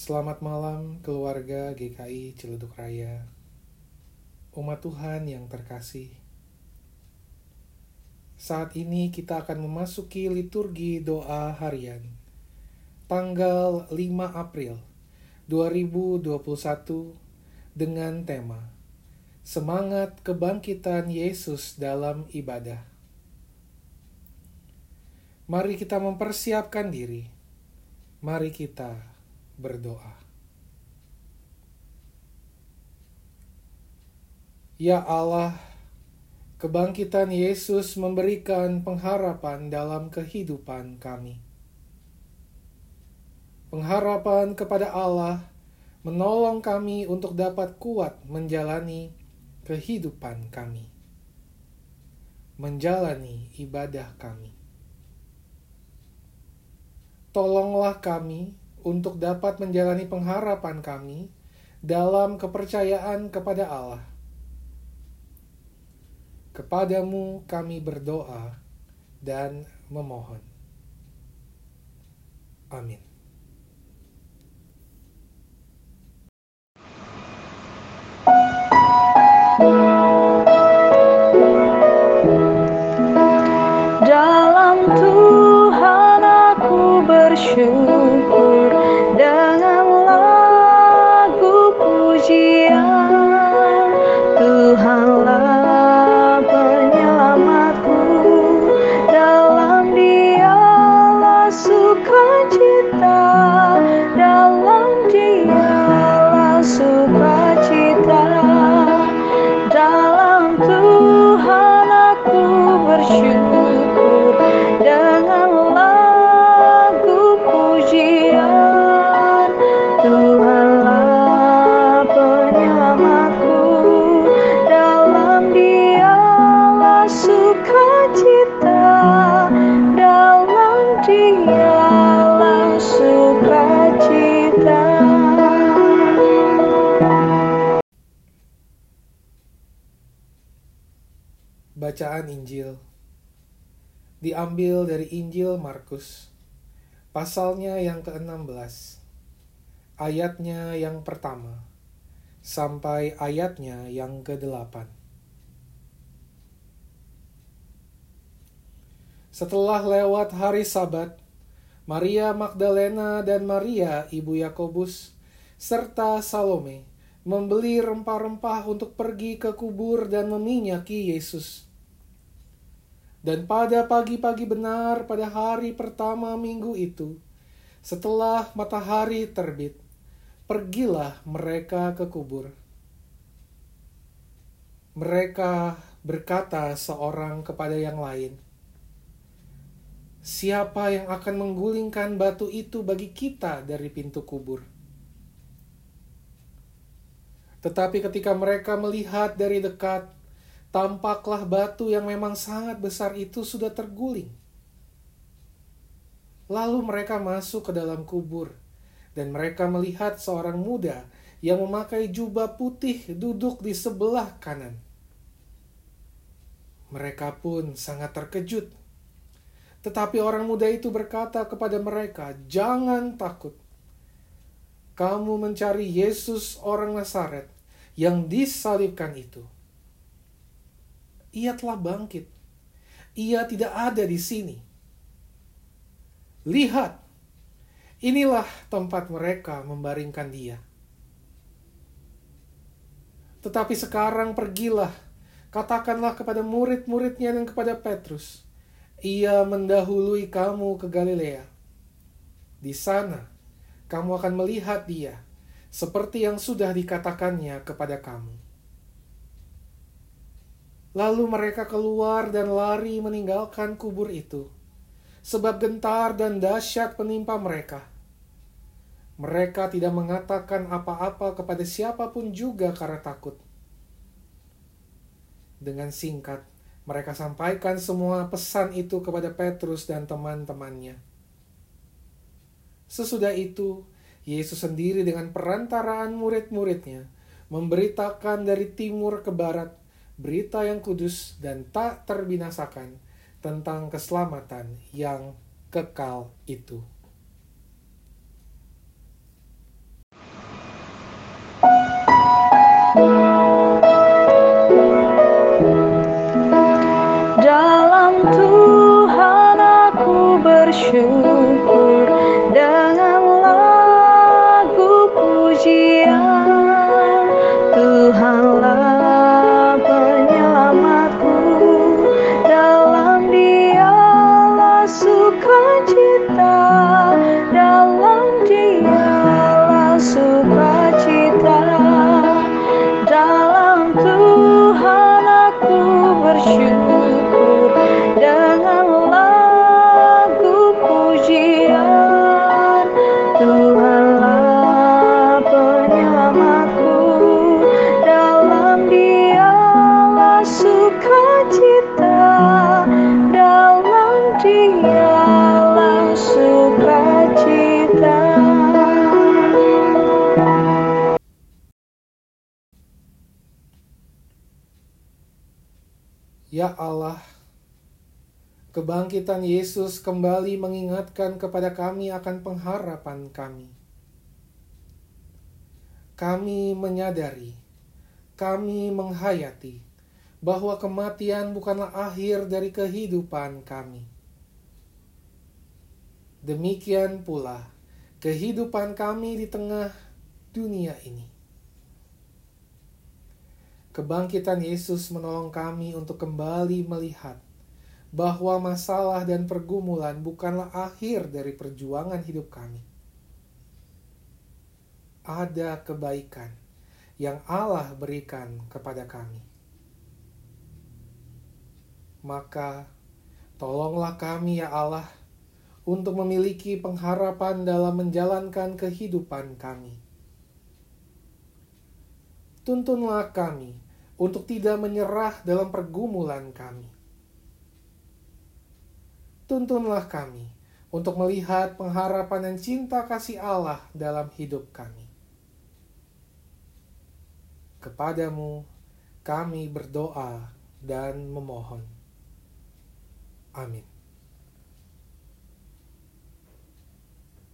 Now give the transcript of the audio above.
Selamat malam keluarga GKI Ciledug Raya. Umat Tuhan yang terkasih. Saat ini kita akan memasuki liturgi doa harian. Tanggal 5 April 2021 dengan tema Semangat kebangkitan Yesus dalam ibadah. Mari kita mempersiapkan diri. Mari kita berdoa. Ya Allah, kebangkitan Yesus memberikan pengharapan dalam kehidupan kami. Pengharapan kepada Allah menolong kami untuk dapat kuat menjalani kehidupan kami, menjalani ibadah kami. Tolonglah kami untuk dapat menjalani pengharapan kami dalam kepercayaan kepada Allah. Kepadamu kami berdoa dan memohon. Amin. Bersyukur dengan lagu pujian. Tuhanlah penyelamatku dalam dialah sukacita. Dalam dialah sukacita. Bacaan Injil diambil dari Injil Markus, pasalnya yang ke-16, ayatnya yang pertama, sampai ayatnya yang ke-8. Setelah lewat hari Sabat, Maria Magdalena dan Maria ibu Yakobus serta Salome membeli rempah-rempah untuk pergi ke kubur dan meminyaki Yesus. Dan pada pagi-pagi benar pada hari pertama minggu itu, setelah matahari terbit, pergilah mereka ke kubur. Mereka berkata seorang kepada yang lain, "Siapa yang akan menggulingkan batu itu bagi kita dari pintu kubur?" Tetapi ketika mereka melihat dari dekat, tampaklah batu yang memang sangat besar itu sudah terguling. Lalu mereka masuk ke dalam kubur, dan mereka melihat seorang muda yang memakai jubah putih duduk di sebelah kanan. Mereka pun sangat terkejut. Tetapi orang muda itu berkata kepada mereka, "Jangan takut. Kamu mencari Yesus orang Nazaret yang disalibkan itu. Ia telah bangkit. Ia tidak ada di sini. Lihat, inilah tempat mereka membaringkan dia. Tetapi sekarang pergilah, katakanlah kepada murid-muridnya dan kepada Petrus, ia mendahului kamu ke Galilea. Di sana, kamu akan melihat dia, seperti yang sudah dikatakannya kepada kamu. Lalu mereka keluar dan lari meninggalkan kubur itu, sebab gentar dan dahsyat menimpa mereka. Mereka tidak mengatakan apa-apa kepada siapa pun juga karena takut. Dengan singkat, mereka sampaikan semua pesan itu kepada Petrus dan teman-temannya. Sesudah itu, Yesus sendiri dengan perantaraan murid-muridnya memberitakan dari timur ke barat berita yang kudus dan tak terbinasakan tentang keselamatan yang kekal itu. Dalam Tuhan aku bersyukur. dalam Ya Allah Kebangkitan Yesus kembali mengingatkan kepada kami akan pengharapan kami. Kami menyadari, kami menghayati bahwa kematian bukanlah akhir dari kehidupan kami. Demikian pula kehidupan kami di tengah dunia ini Kebangkitan Yesus menolong kami untuk kembali melihat bahwa masalah dan pergumulan bukanlah akhir dari perjuangan hidup kami. Ada kebaikan yang Allah berikan kepada kami. Maka, tolonglah kami, ya Allah, untuk memiliki pengharapan dalam menjalankan kehidupan kami tuntunlah kami untuk tidak menyerah dalam pergumulan kami. Tuntunlah kami untuk melihat pengharapan dan cinta kasih Allah dalam hidup kami. Kepadamu kami berdoa dan memohon. Amin.